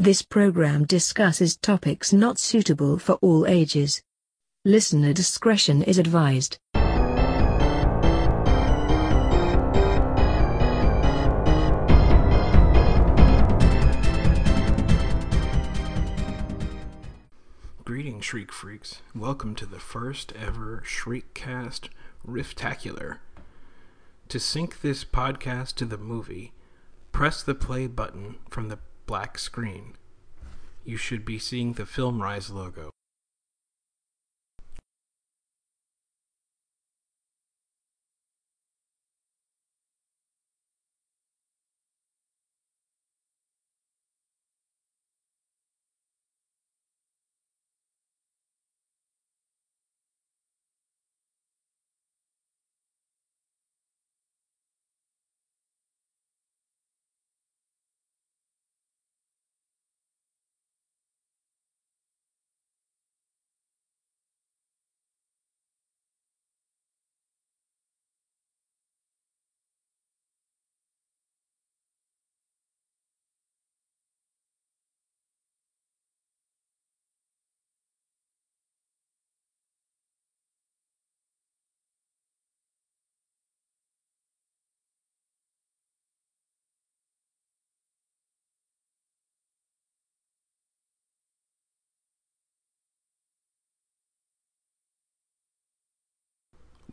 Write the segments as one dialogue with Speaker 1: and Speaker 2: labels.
Speaker 1: This program discusses topics not suitable for all ages. Listener discretion is advised.
Speaker 2: Greetings, Shriek Freaks. Welcome to the first ever Shriekcast Riftacular. To sync this podcast to the movie, press the play button from the black screen. You should be seeing the FilmRise logo.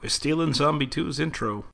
Speaker 2: We're stealing Zombie 2's intro.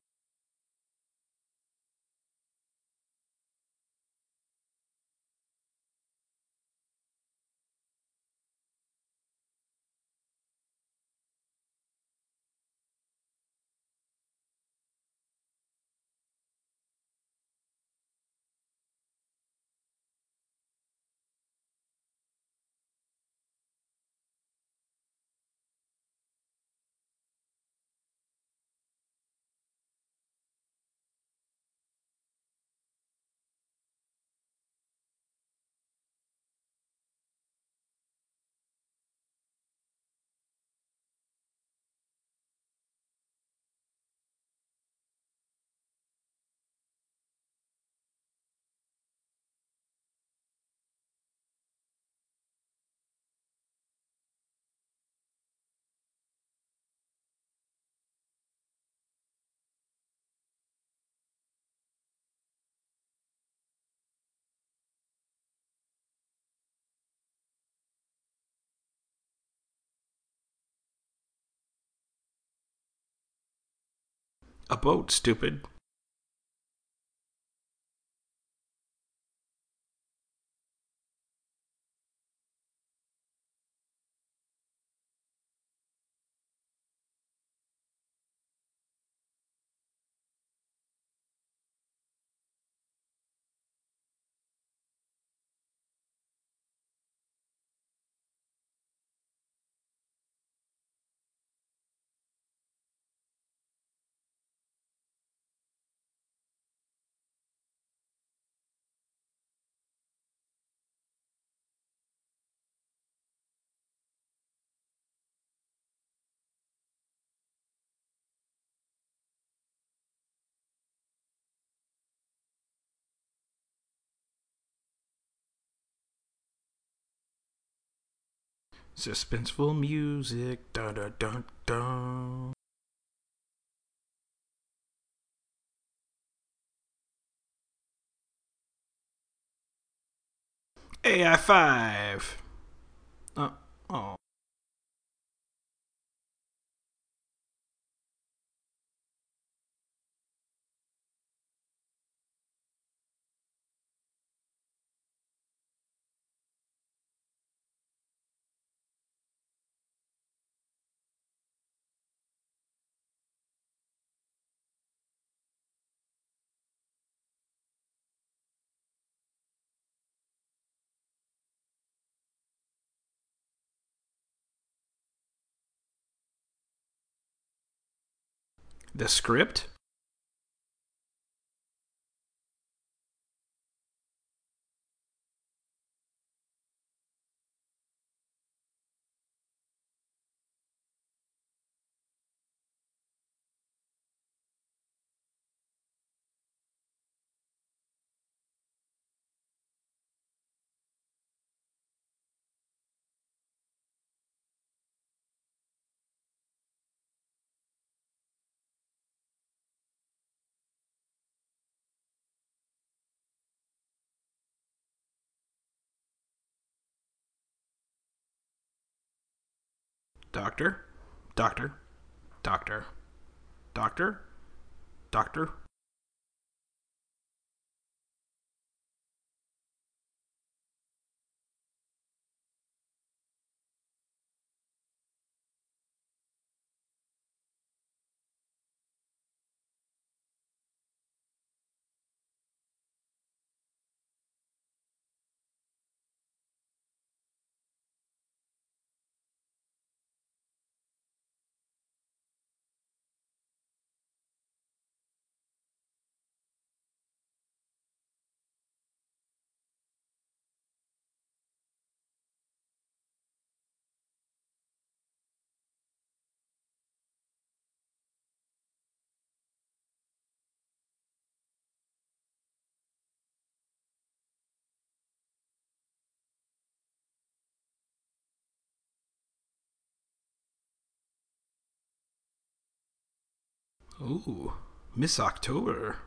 Speaker 2: A boat, stupid. Suspenseful music. Dun dun dun dun. AI five. Uh, oh. The script? Doctor? Doctor? Doctor? Doctor? Doctor? Ooh, Miss October.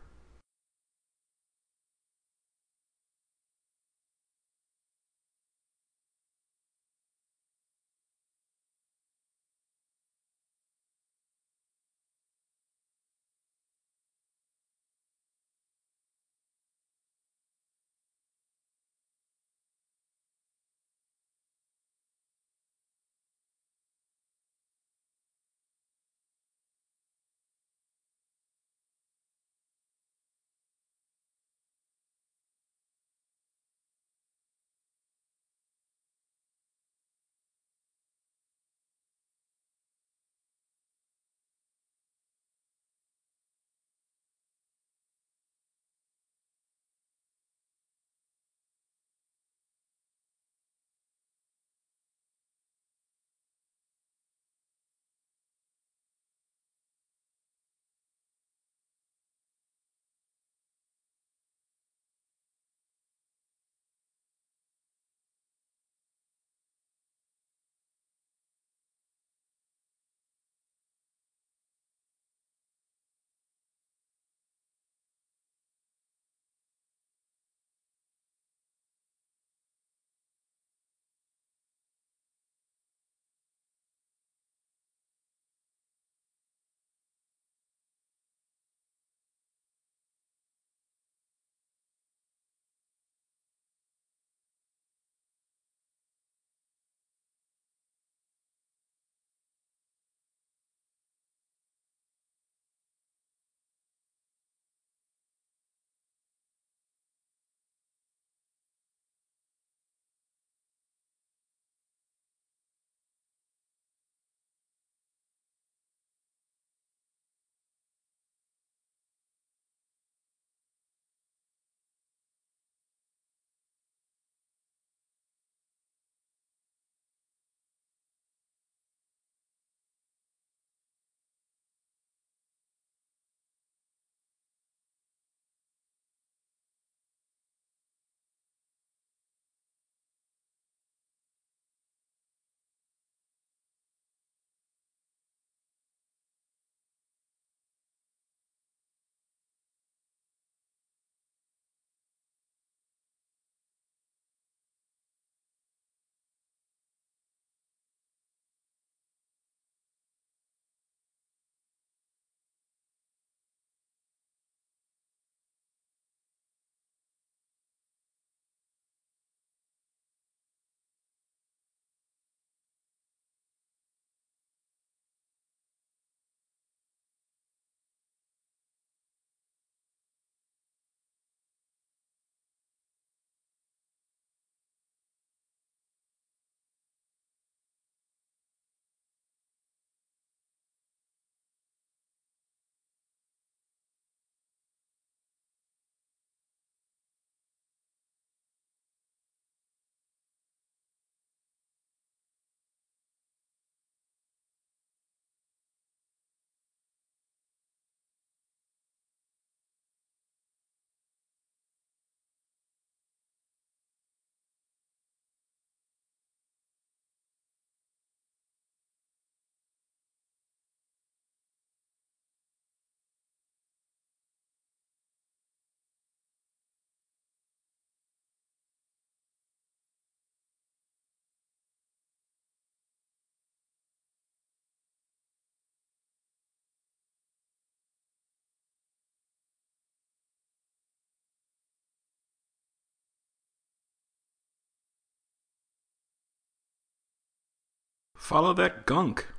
Speaker 2: Follow that gunk.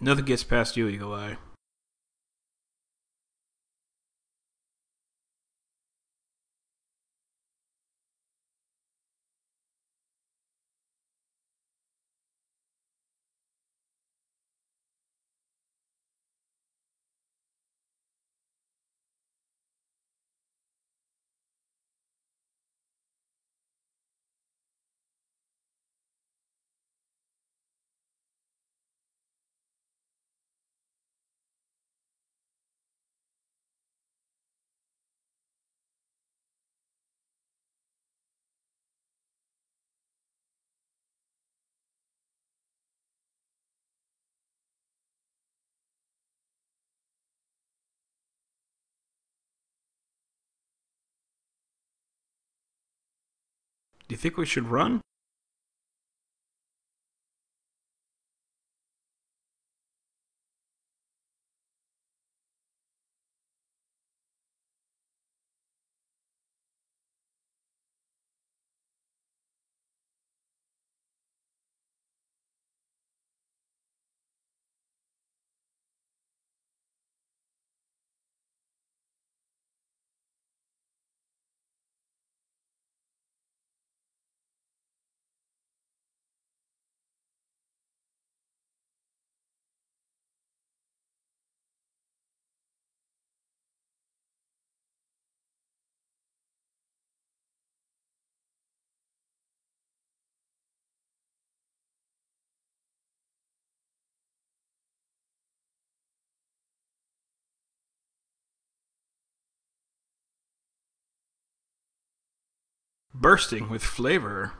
Speaker 2: Nothing gets past you, Eagle Eye. Do you think we should run? Bursting with flavor.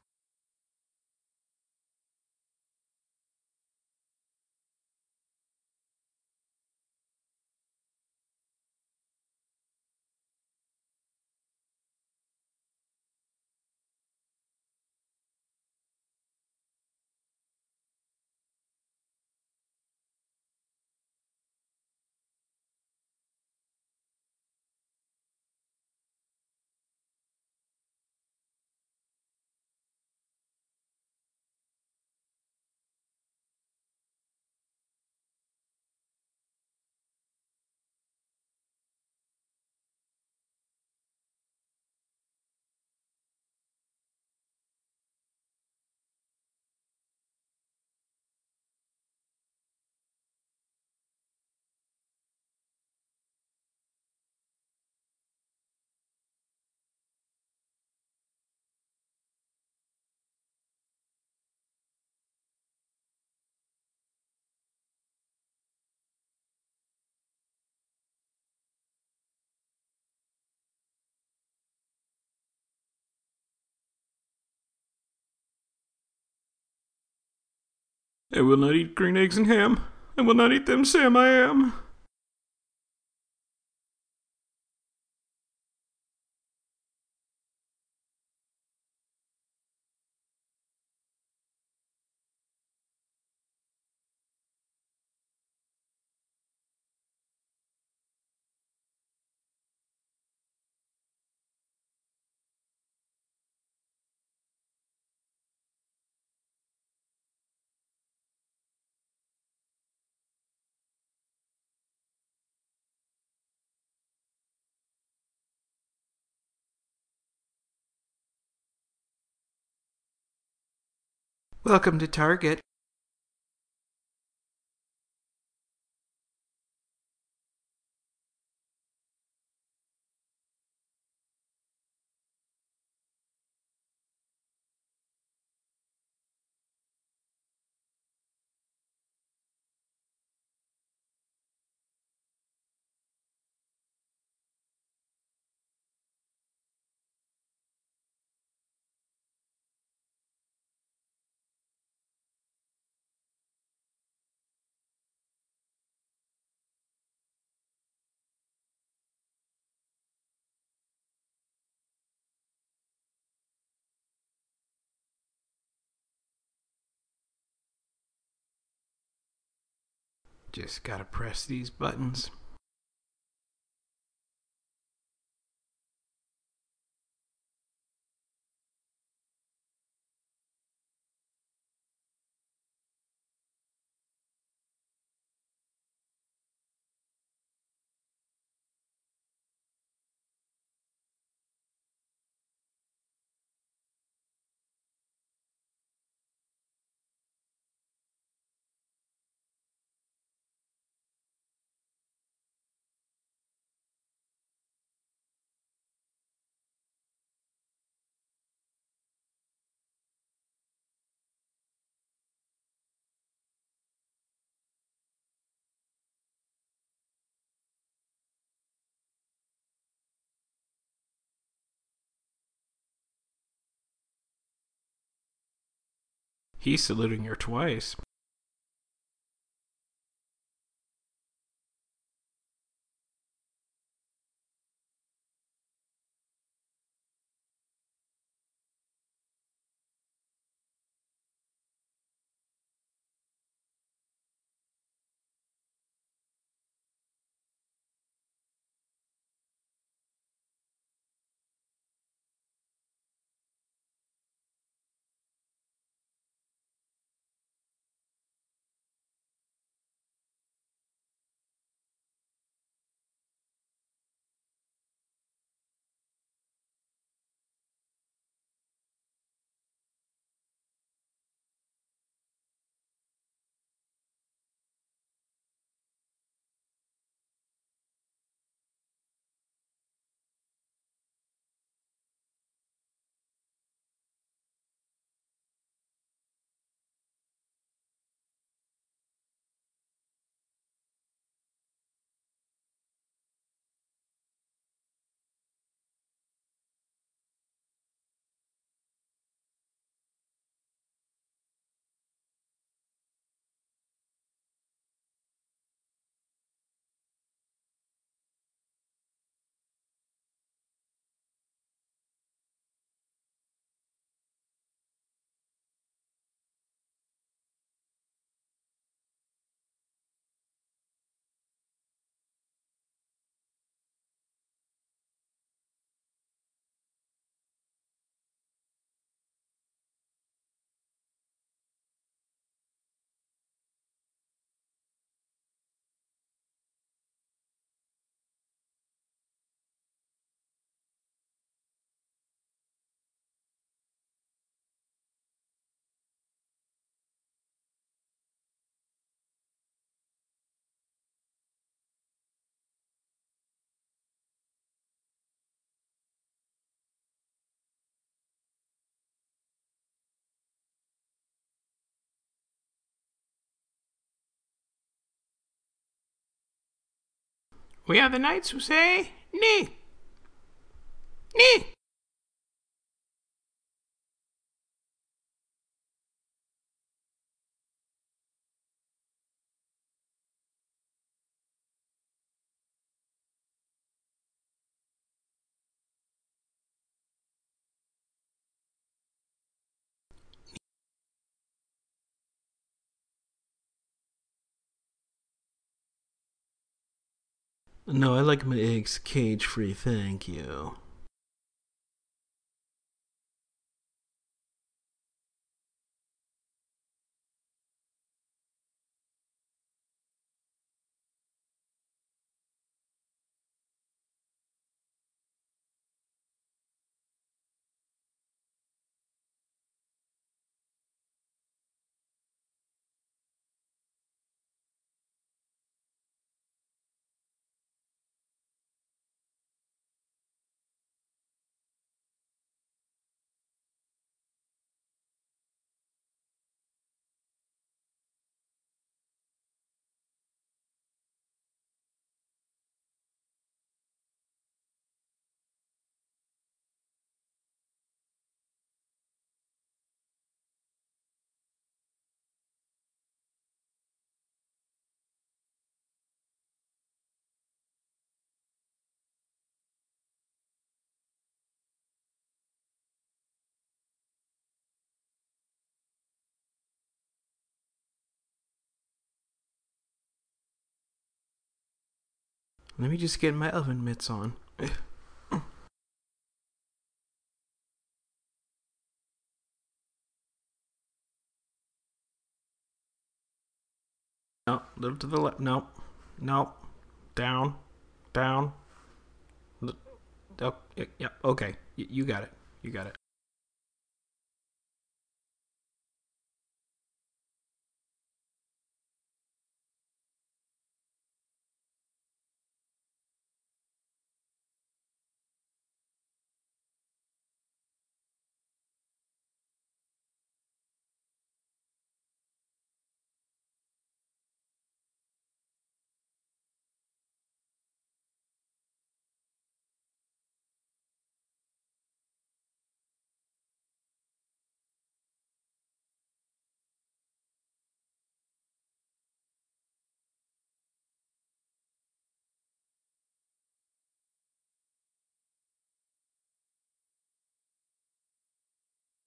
Speaker 2: I will not eat green eggs and ham. I will not eat them, Sam, I am. Welcome to Target. Just gotta press these buttons. He's saluting her twice. We are the knights who say, Nee! Nee! No, I like my eggs cage free, thank you. Let me just get my oven mitts on. No, little to the left. No, no, down, down. Oh, y- yep. Okay, you got it. You got it.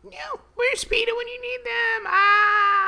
Speaker 2: No, where's Speedo when you need them? Ah!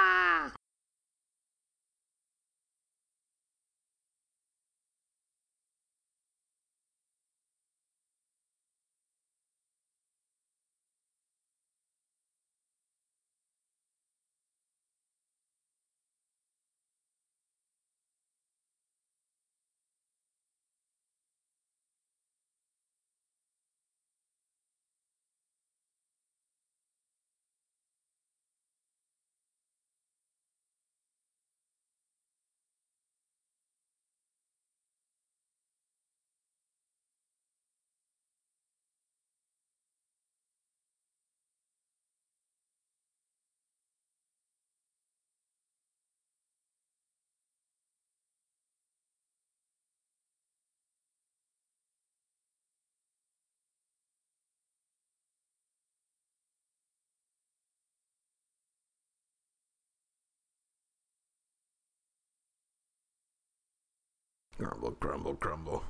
Speaker 2: Grumble, grumble, grumble.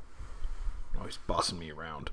Speaker 2: Always bossing me around.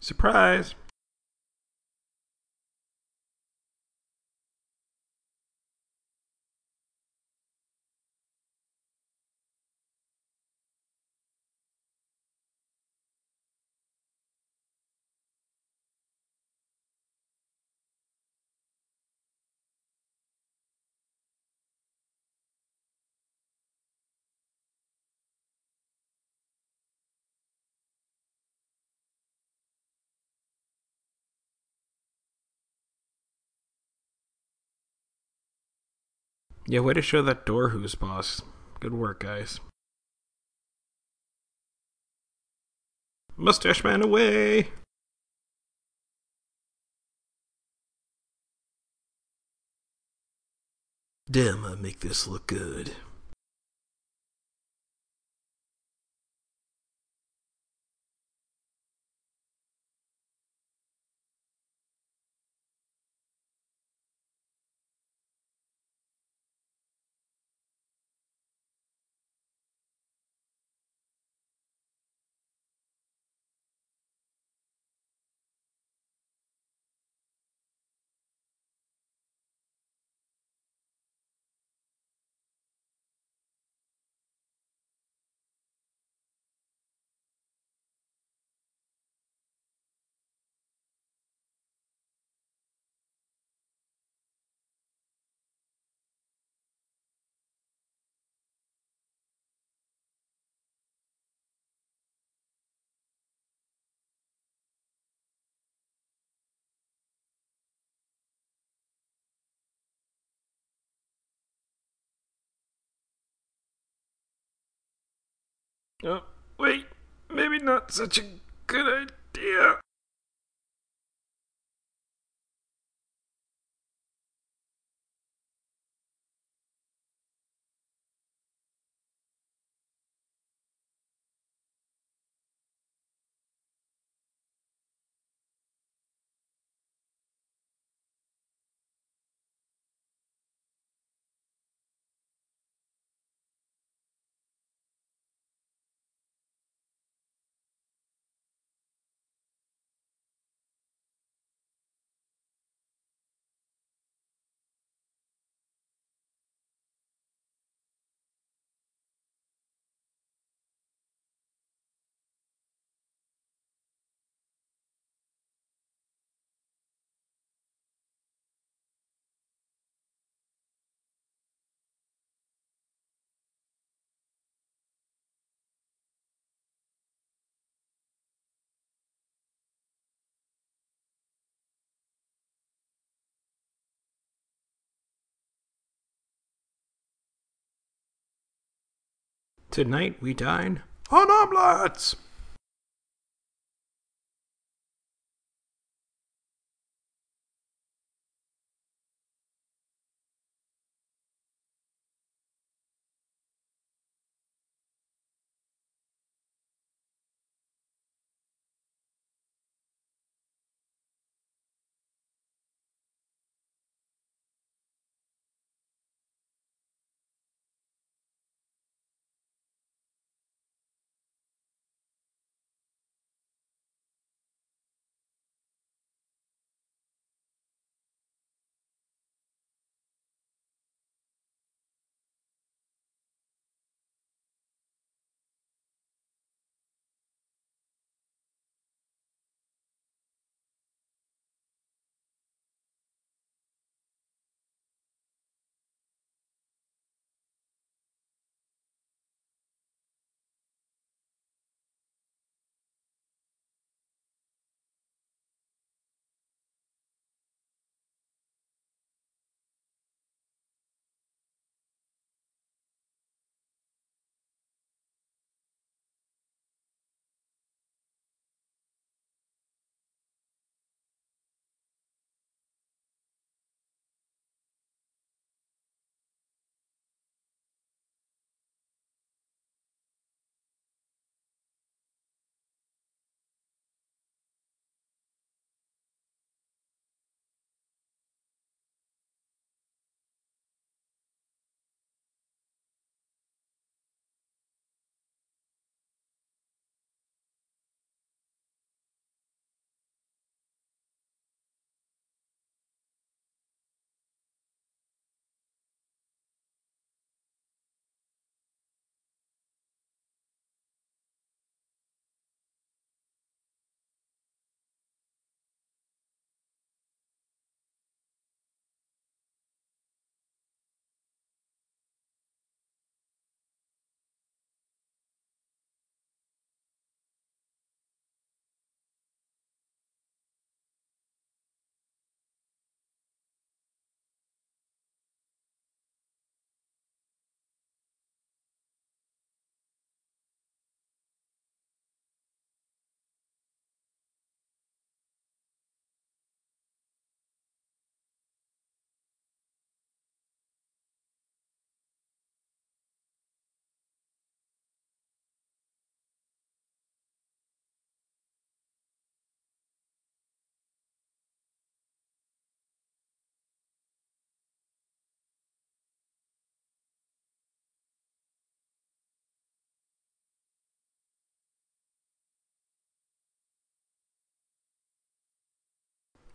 Speaker 2: Surprise! Yeah, way to show that door who's boss. Good work, guys. Mustache man away! Damn, I make this look good. Oh, wait, maybe not such a good idea. Tonight we dine on omelets.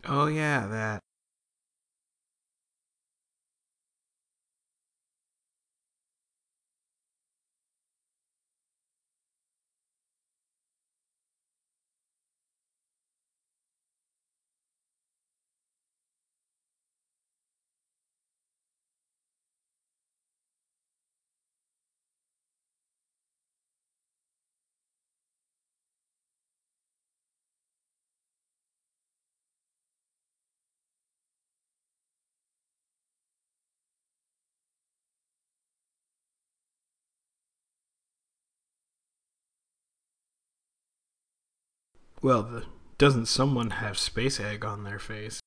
Speaker 2: Oh, yeah, that. Well, the, doesn't someone have space egg on their face?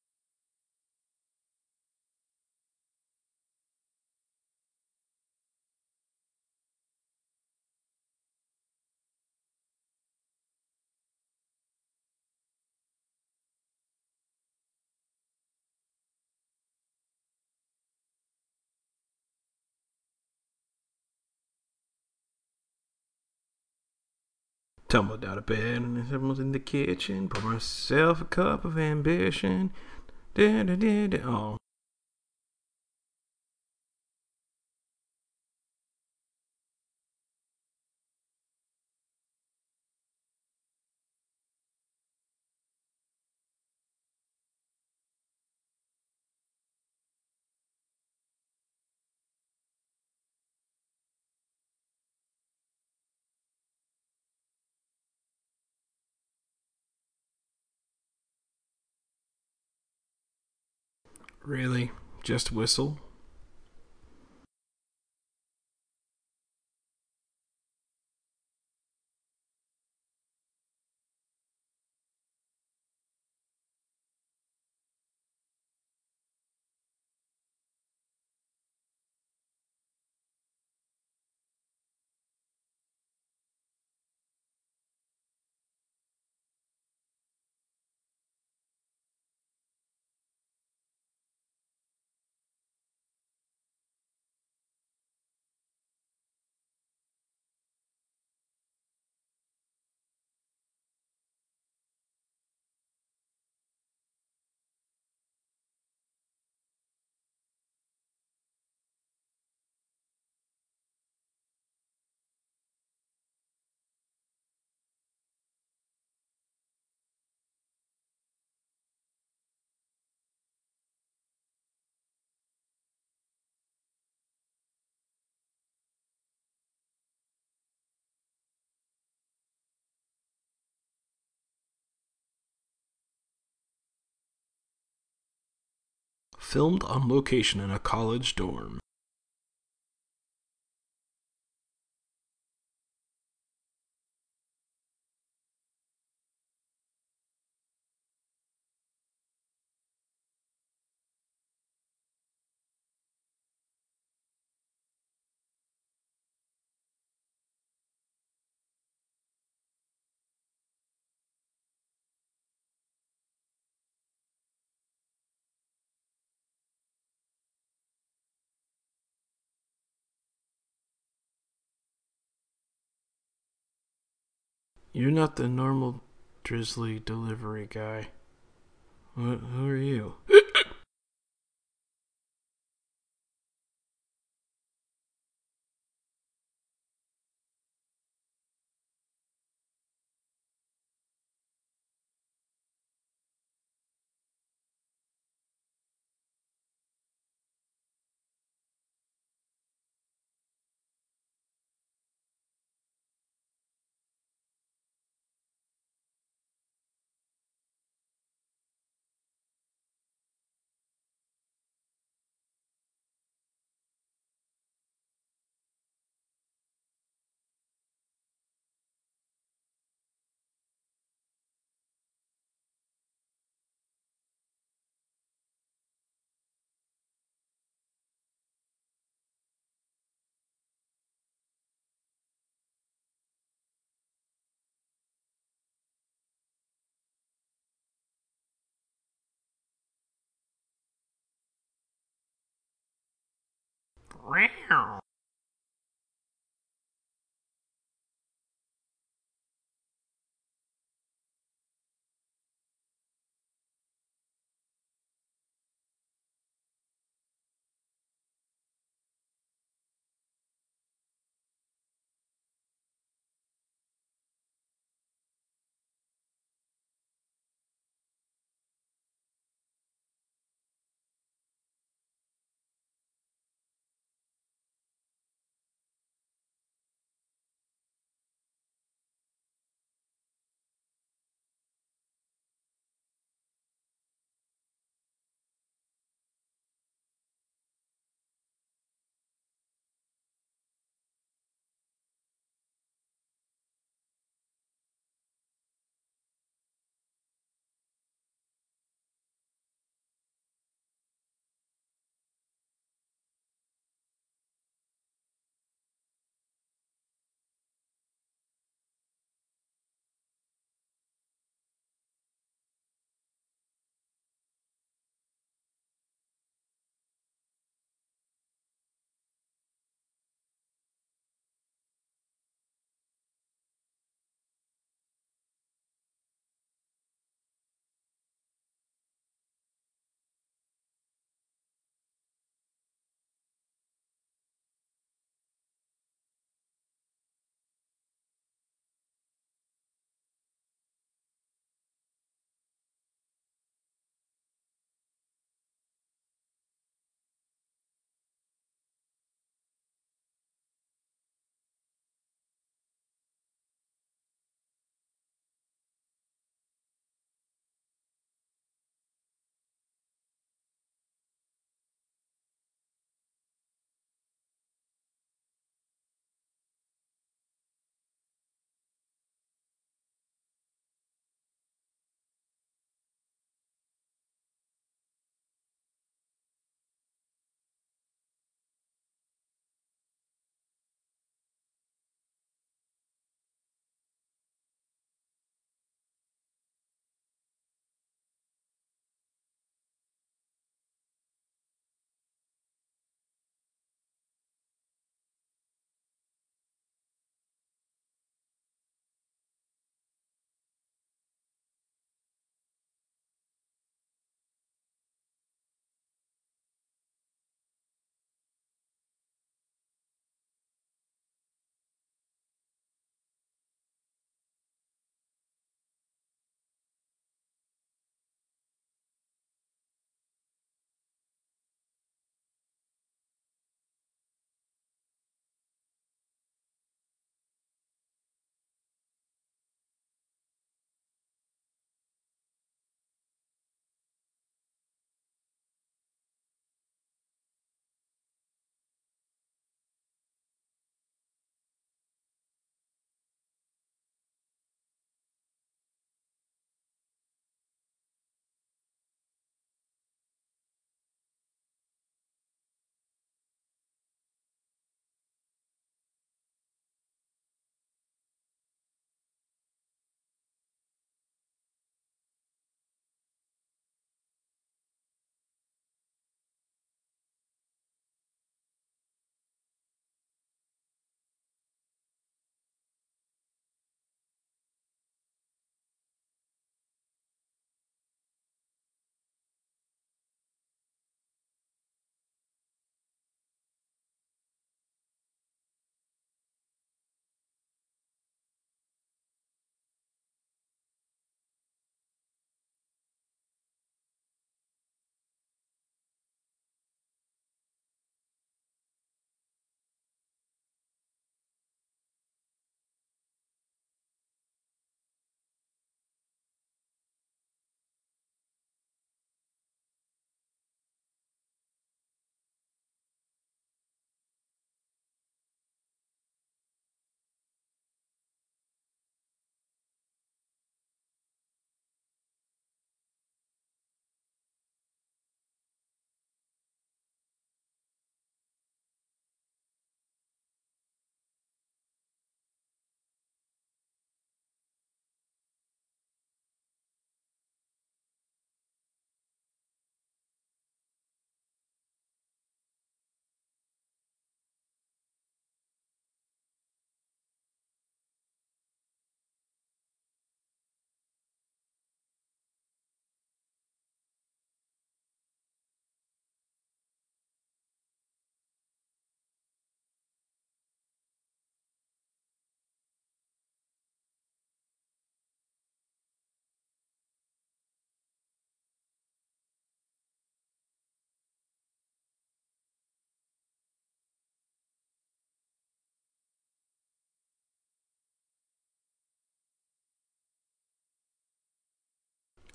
Speaker 2: Tumbled out of bed and someone's in the kitchen. Pour myself a cup of ambition. Da, da, da, da. Oh. Really? Just whistle? Filmed on location in a college dorm. You're not the normal Drizly delivery guy. Wh- who are you? Wow.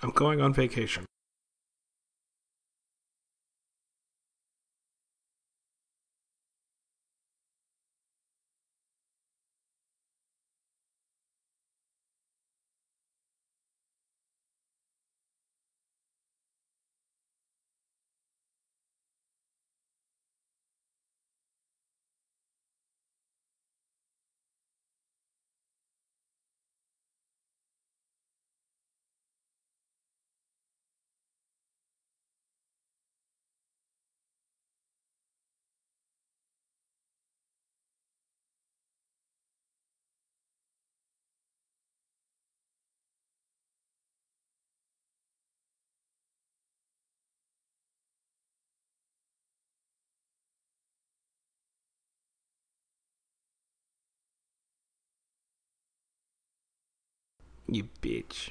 Speaker 2: I'm going on vacation. You bitch.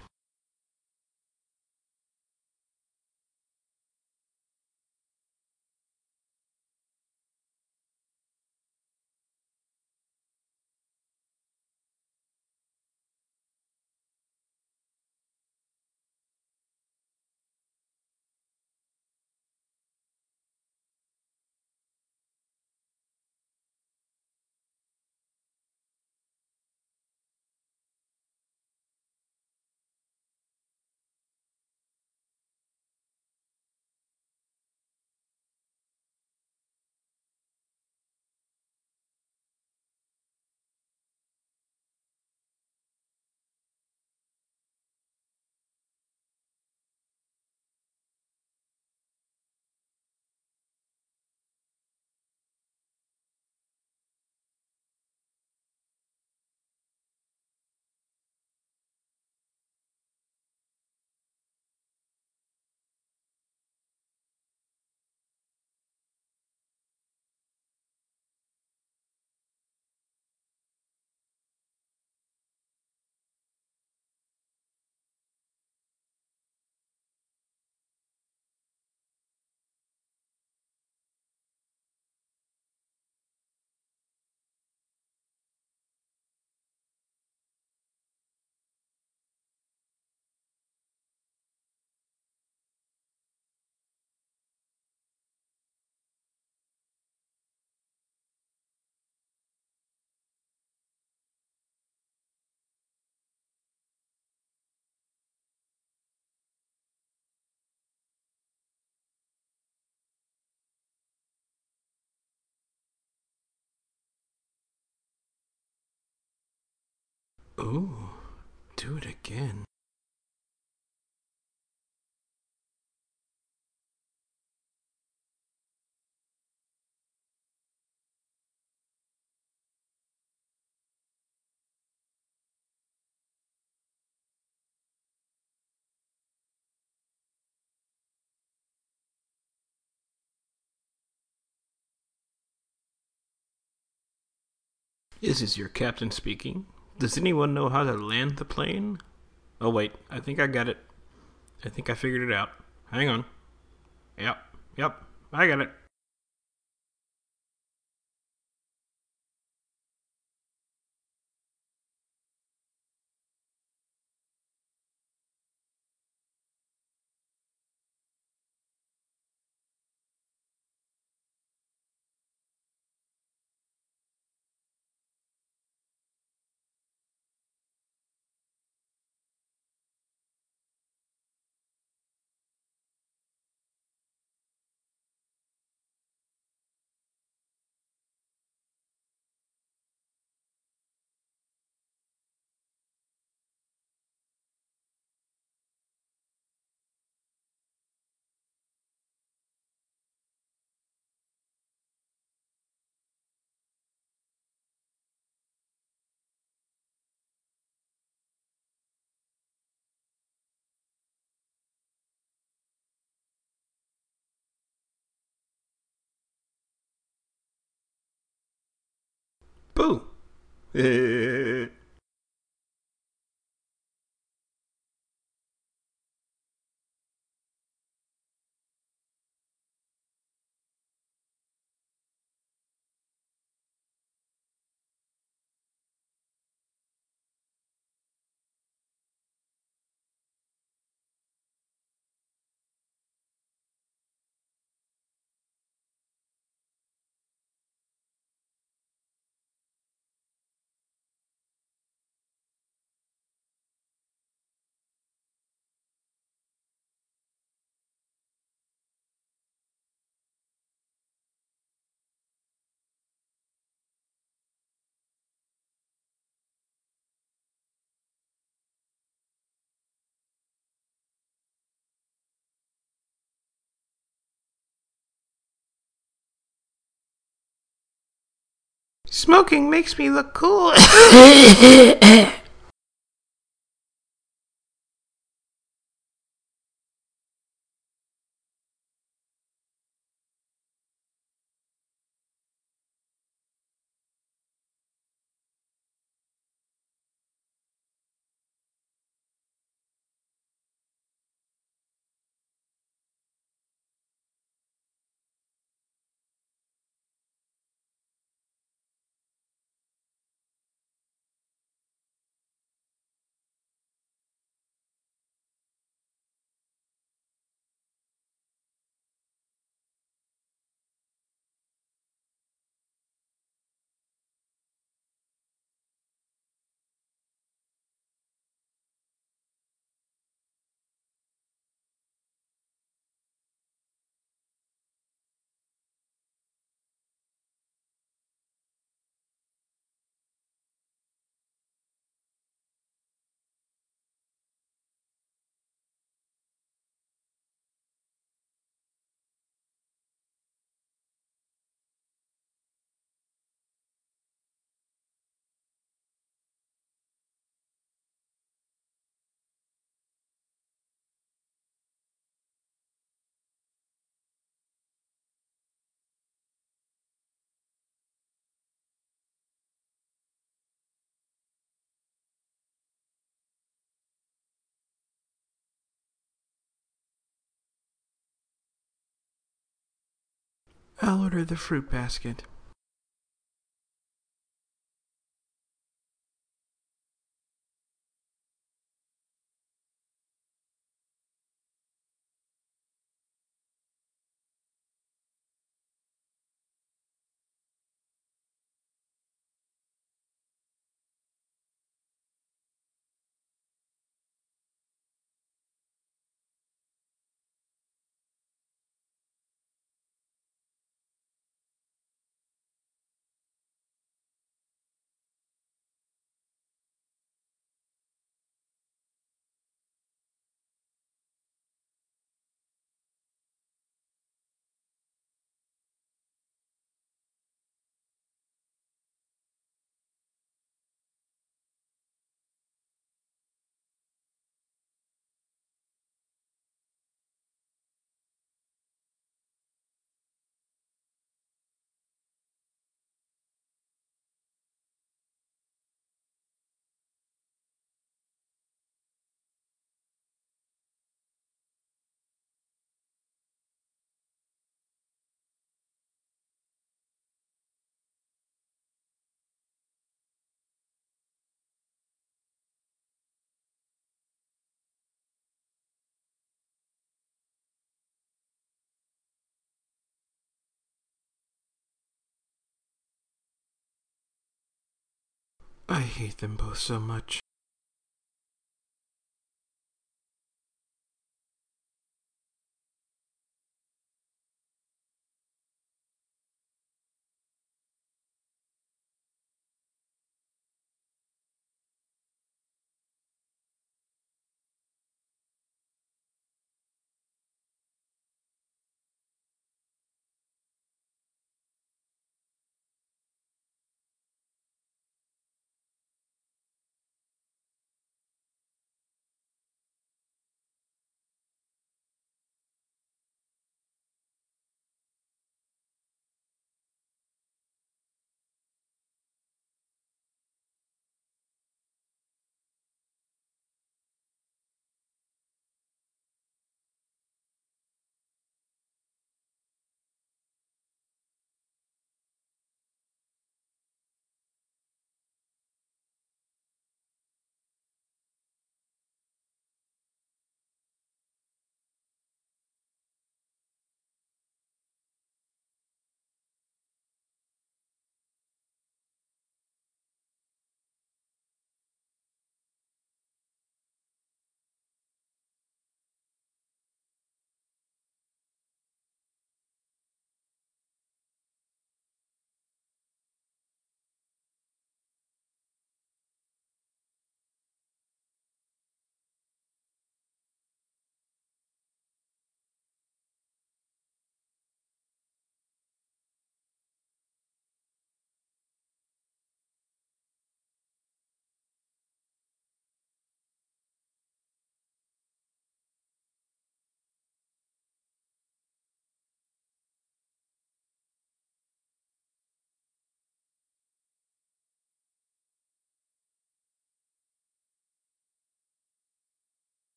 Speaker 2: Ooh, do it again. This is your captain speaking. Does anyone know how to land the plane? Oh, wait, I think I got it. I think I figured it out. Hang on. Yep, yep, I got it. Boo! Smoking makes me look cool. I'll order the fruit basket. I hate them both so much.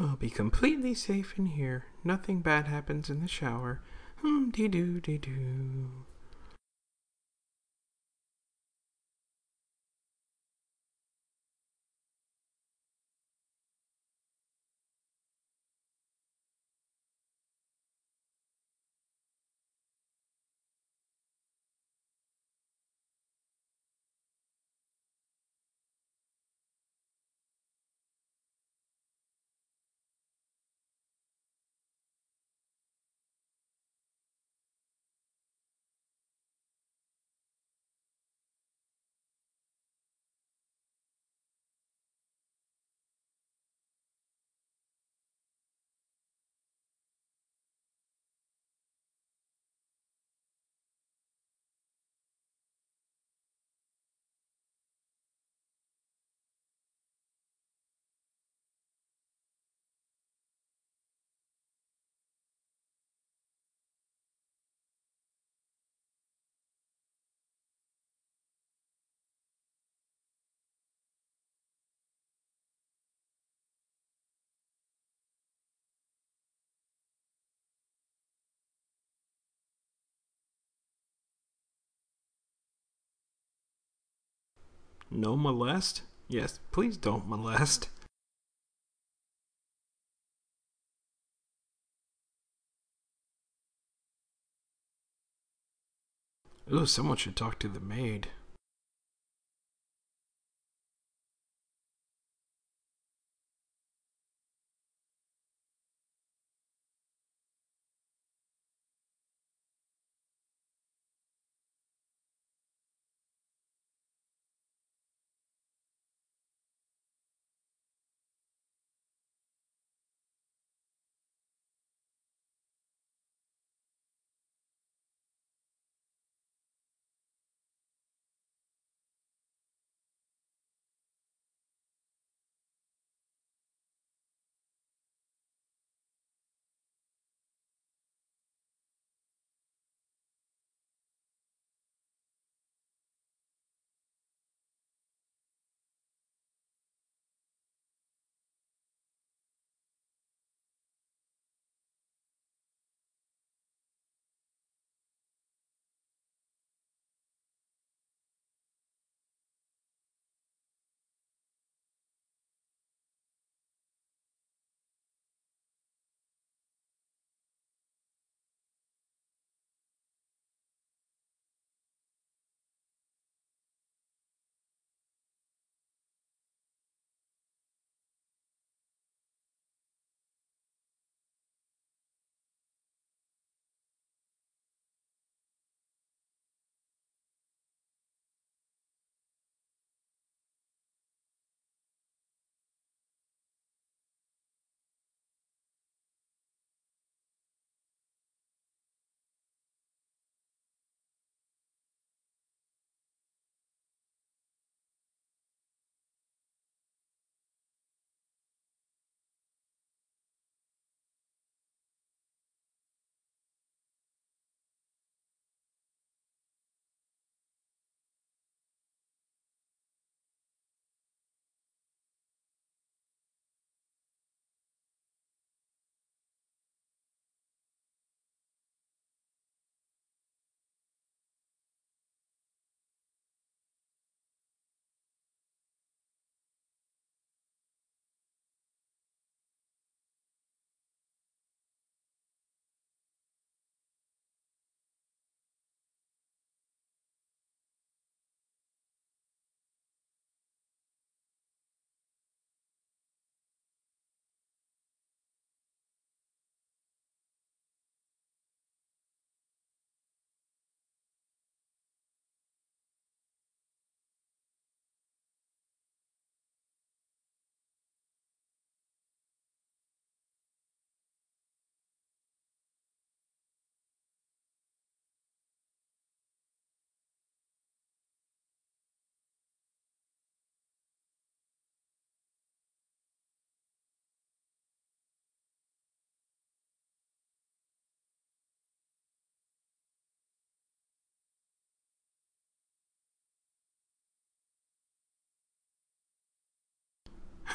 Speaker 2: I'll be completely safe in here. Nothing bad happens in the shower. Hmm, dee doo dee doo. No molest? Yes, please don't molest. Ooh, someone should talk to the maid.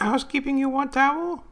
Speaker 2: Housekeeping, you want towel?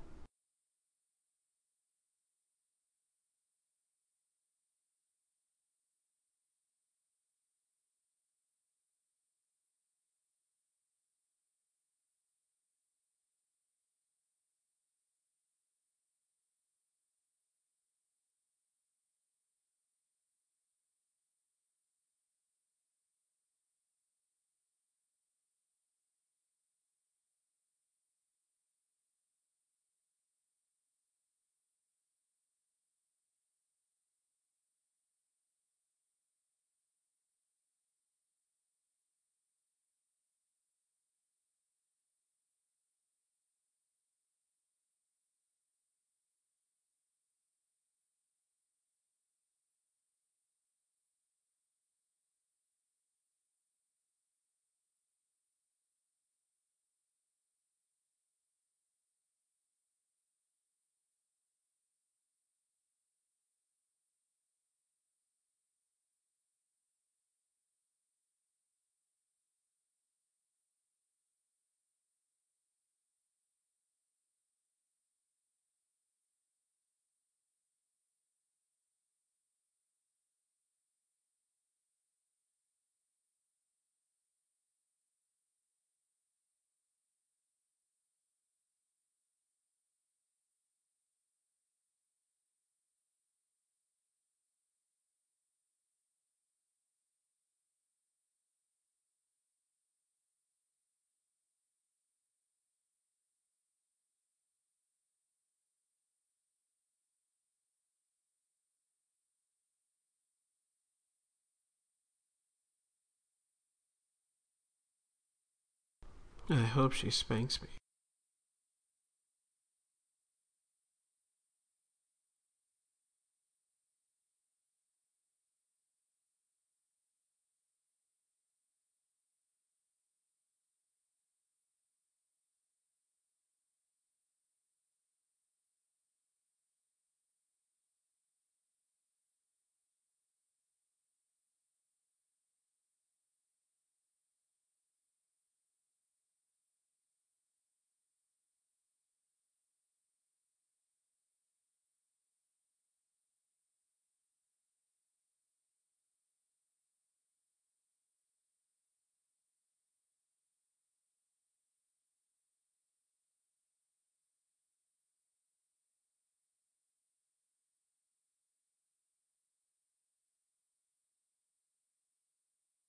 Speaker 2: I hope she spanks me.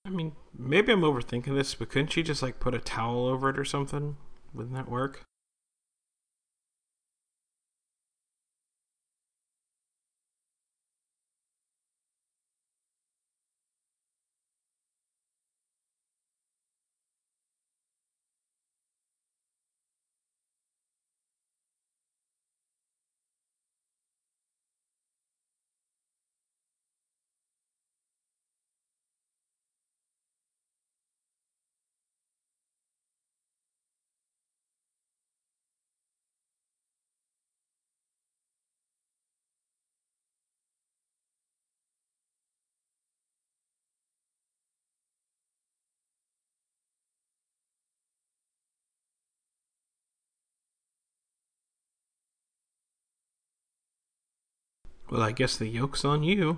Speaker 2: I mean, maybe I'm overthinking this, but couldn't she just like put a towel over it or something? Wouldn't that work? Well, I guess the yoke's on you.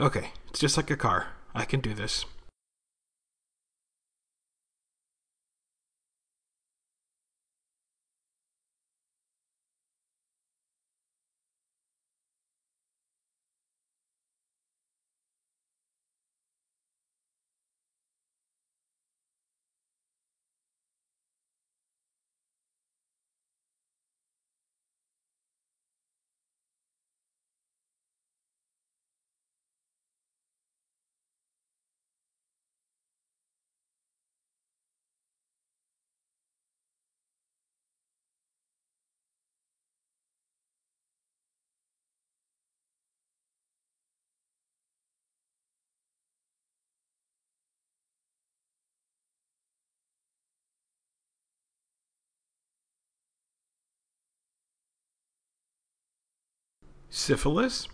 Speaker 2: Okay, it's just like a car. I can do this. Syphilis?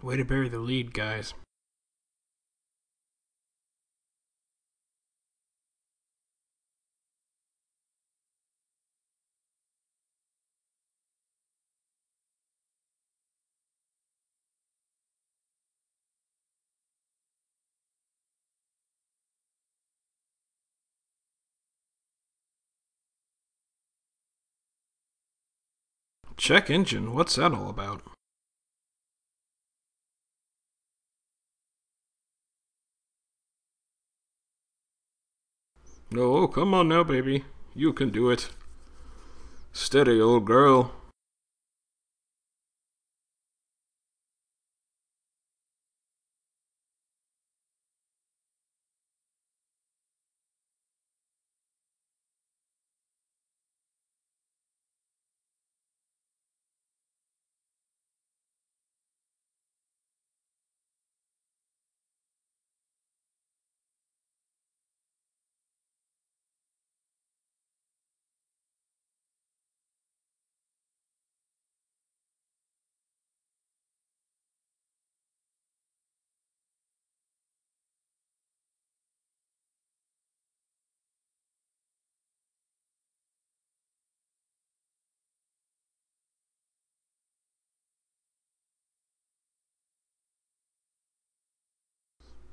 Speaker 2: Way to bury the lead, guys. Check engine, what's that all about? Oh, come on now, baby. You can do it. Steady, old girl.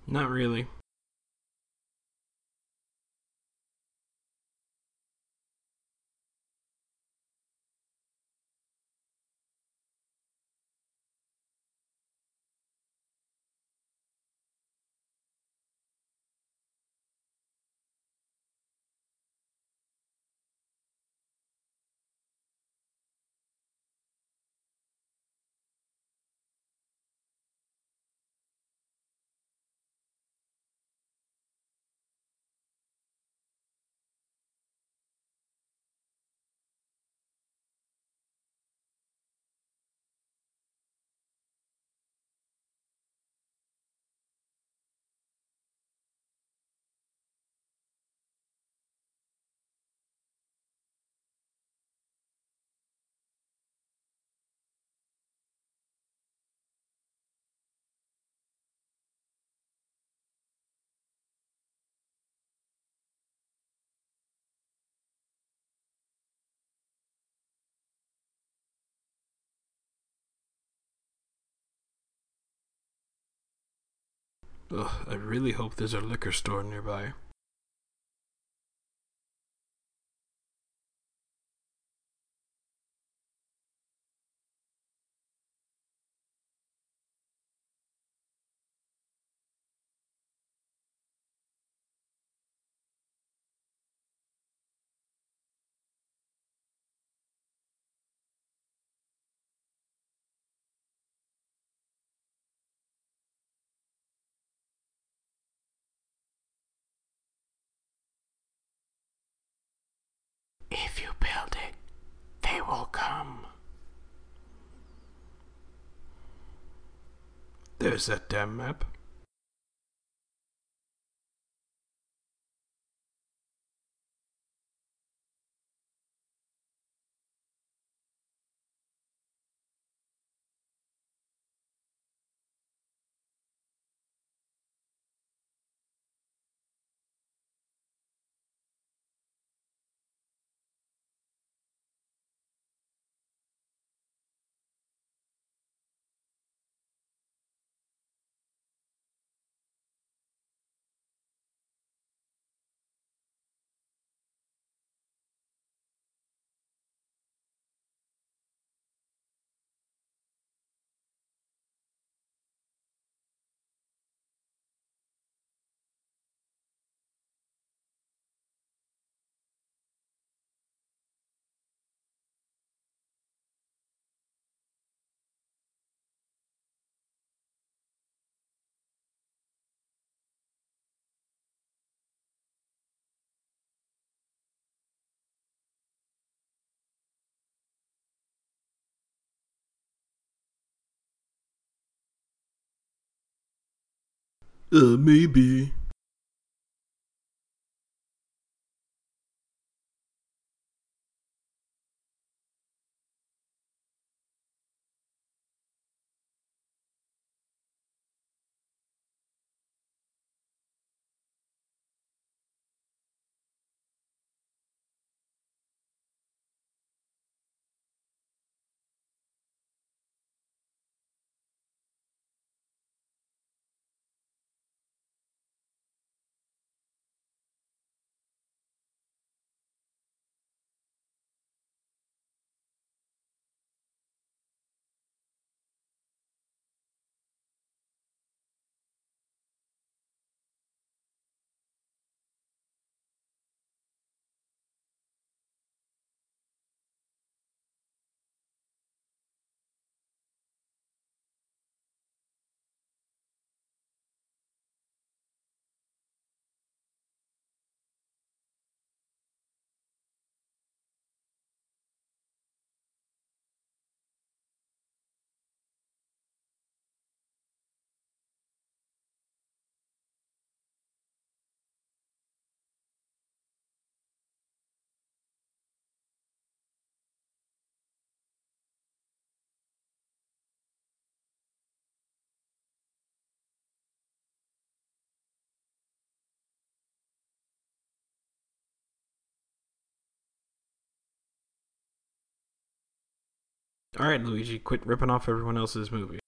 Speaker 2: Not really. Ugh, I really hope there's a liquor store nearby. If you build it, they will come. There's that damn map. Uh, maybe. All right, Luigi, quit ripping off everyone else's movie.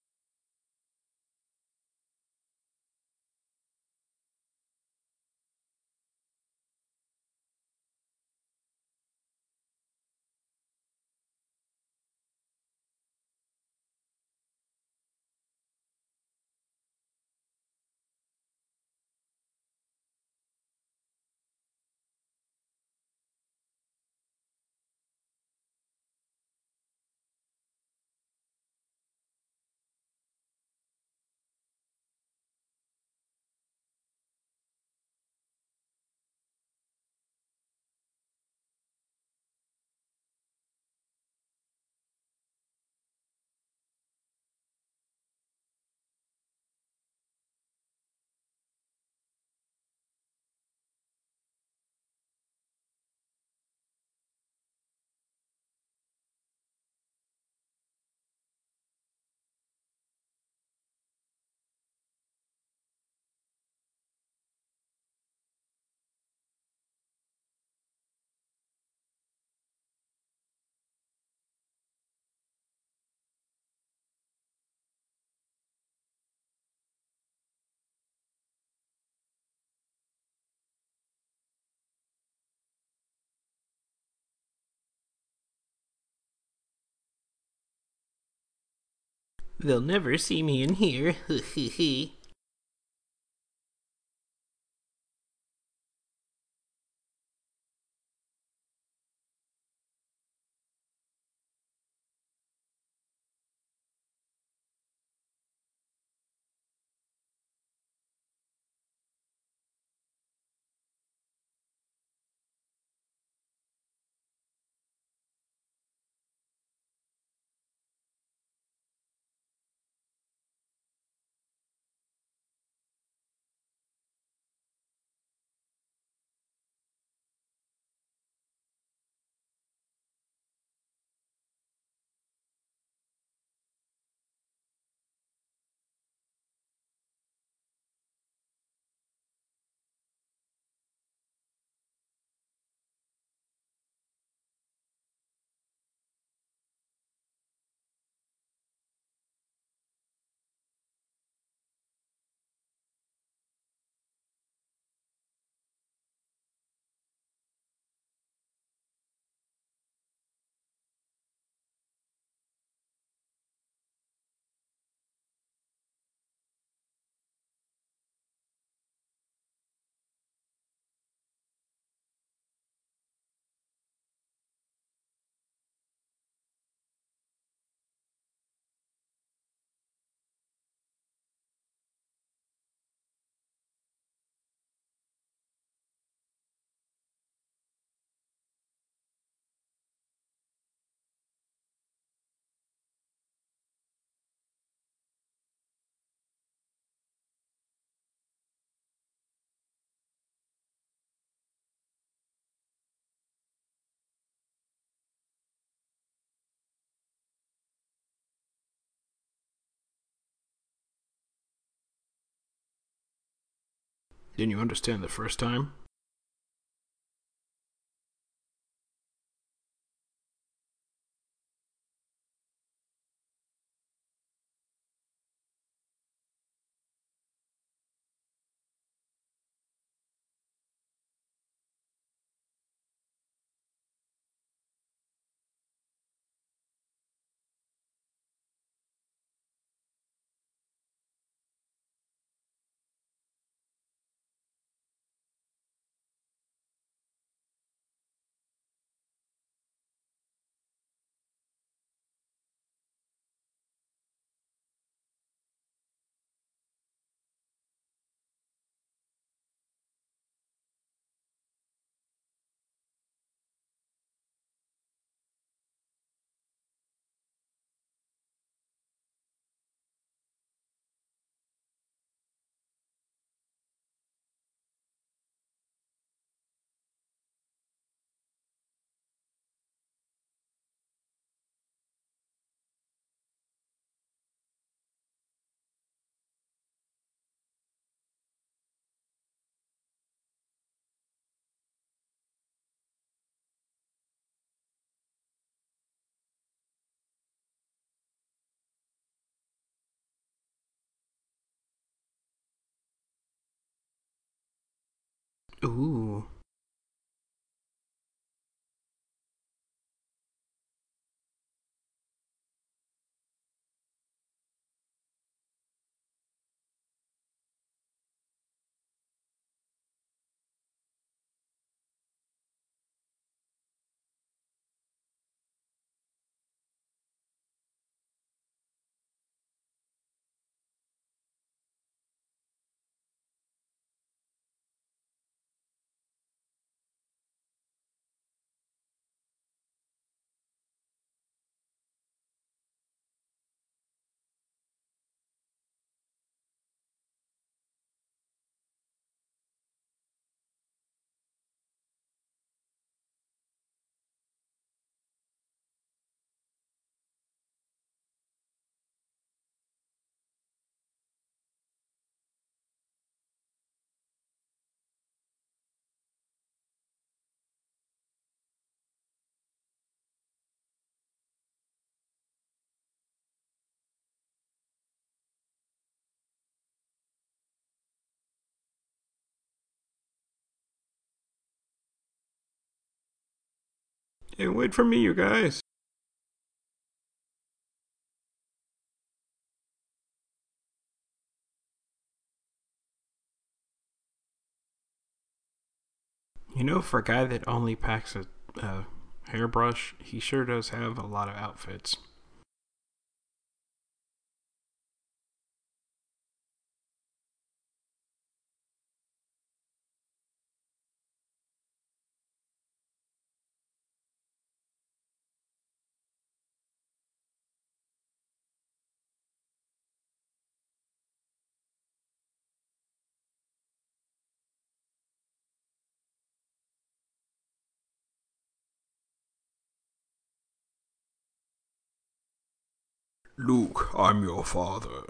Speaker 2: They'll never see me in here. Didn't you understand the first time? Ooh. Hey, wait for me, you guys. You know, for a guy that only packs a, a hairbrush, he sure does have a lot of outfits. Luke, I'm your father.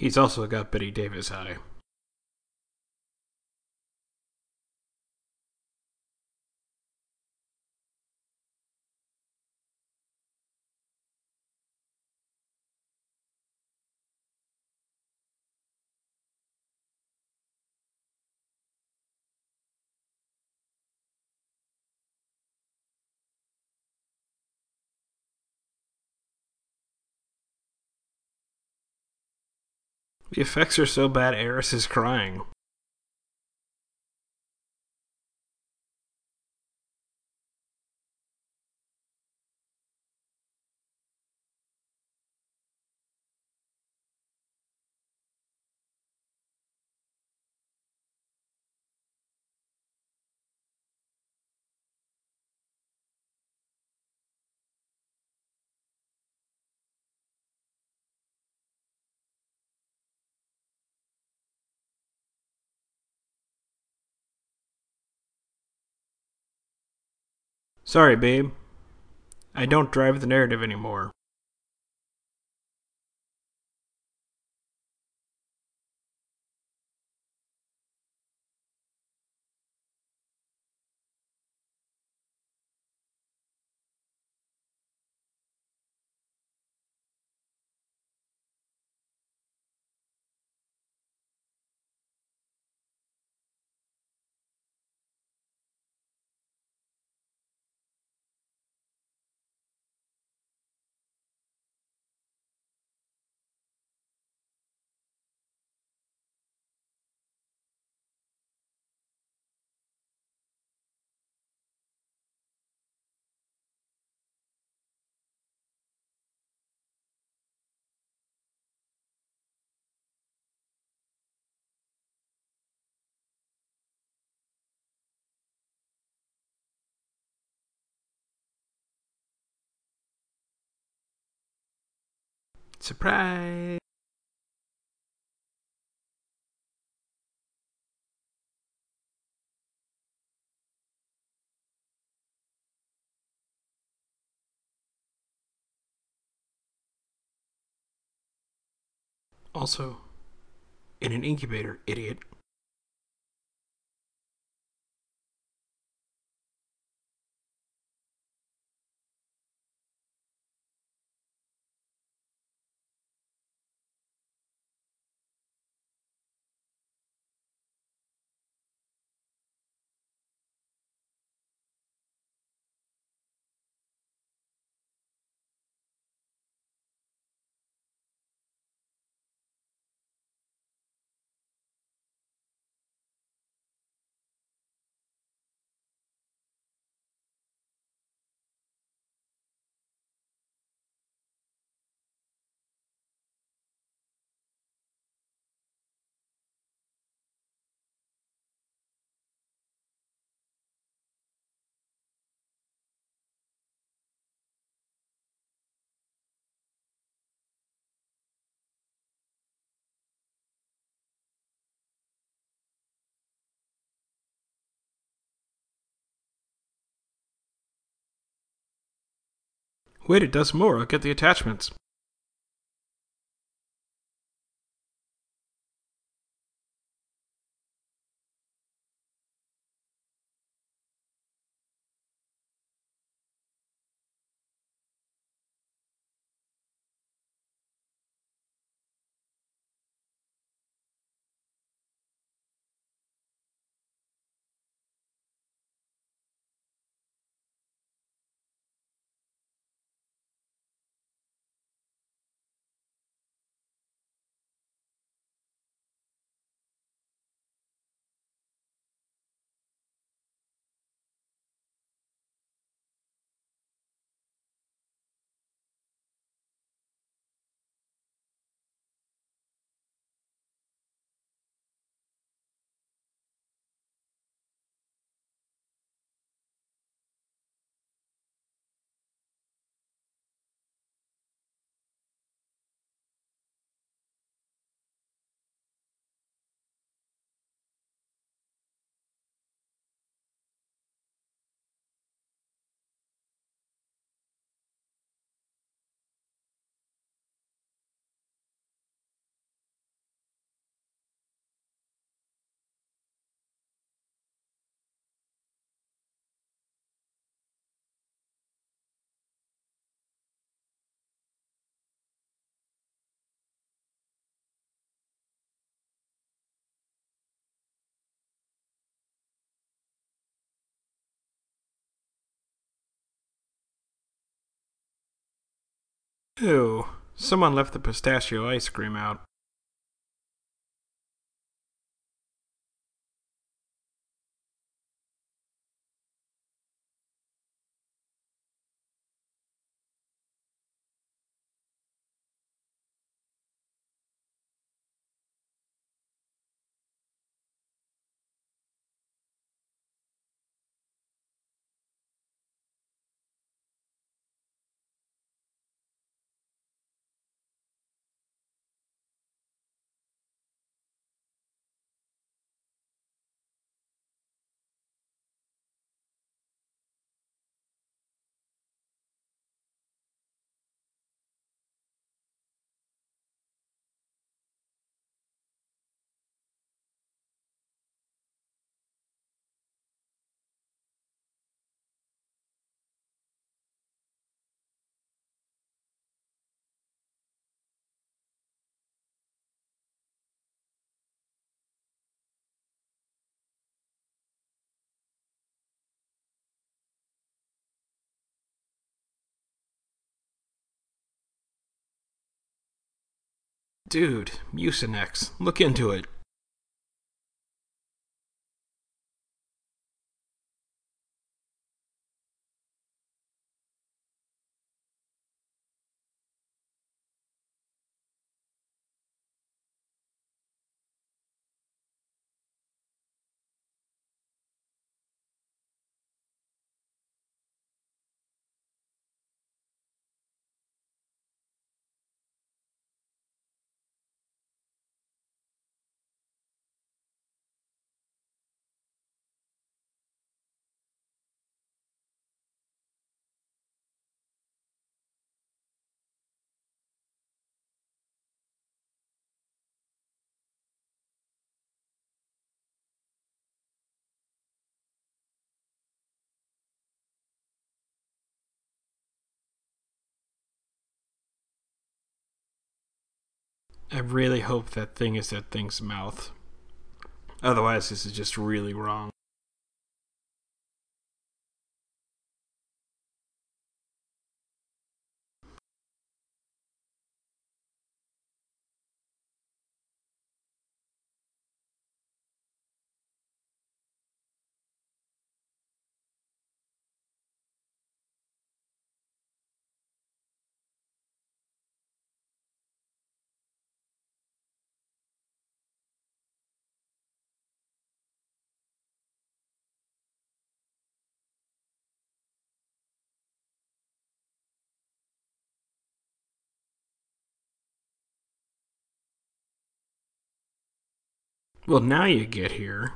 Speaker 2: He's also got Bette Davis eye. The effects are so bad, Eris is crying. Sorry, babe. I don't drive the narrative anymore. Surprise! Also, in an incubator, idiot. Wait, it does more. I'll get the attachments. Ew. Someone left the pistachio ice cream out. Dude, Mucinex. Look into it. I really hope that thing is that thing's mouth. Otherwise, this is just really wrong. Well, now you get here.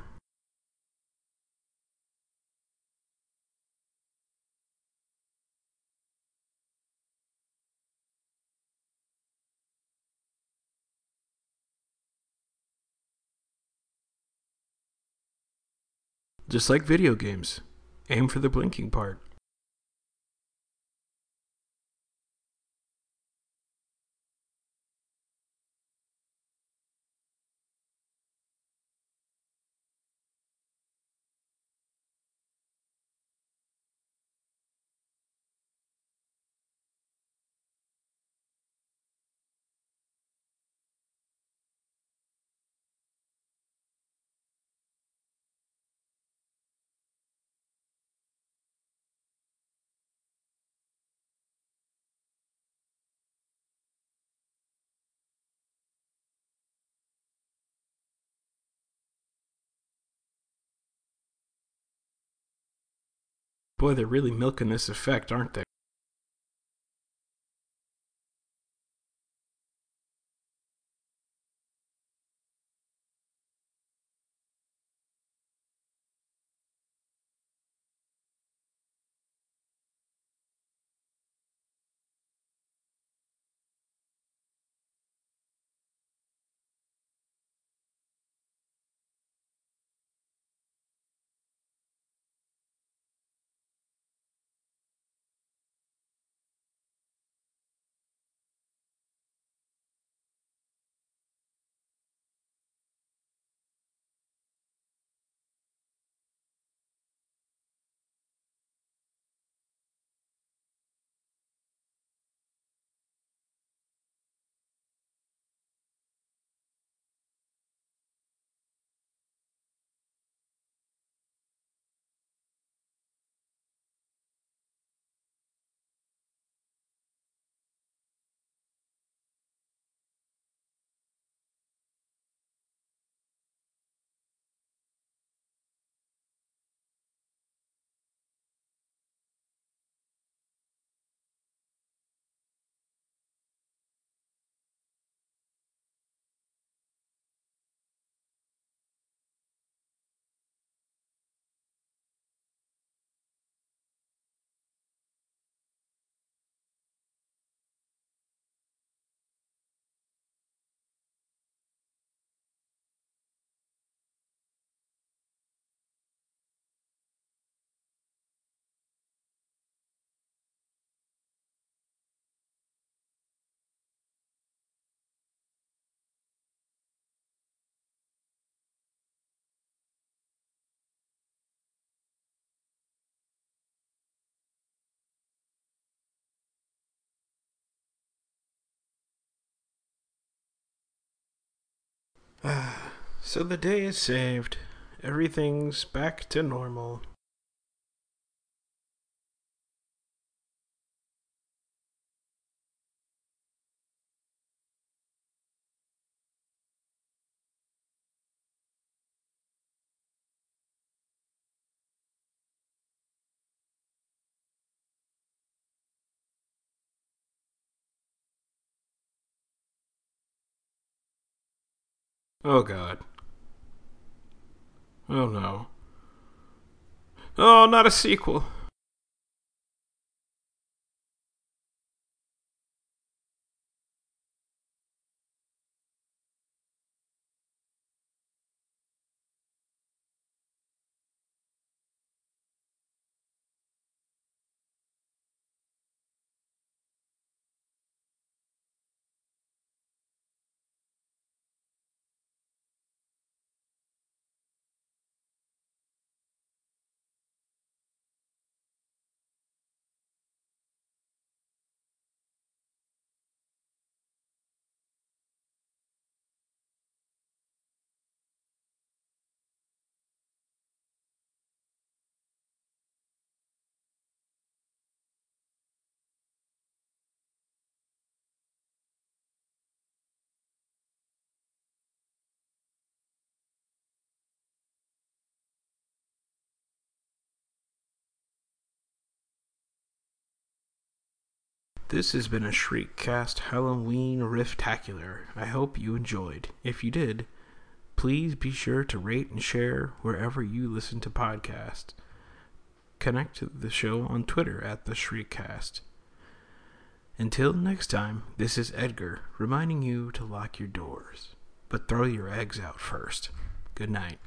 Speaker 2: Just like video games, aim for the blinking part. Boy, they're really milking this effect, aren't they? so the day is saved. Everything's back to normal. Oh god. Oh no. Oh, not a sequel. This has been a Shriekcast Halloween Riftacular. I hope you enjoyed. If you did, please be sure to rate and share wherever you listen to podcasts. Connect to the show on Twitter at the Shriekcast. Until next time, this is Edgar reminding you to lock your doors, but throw your eggs out first. Good night.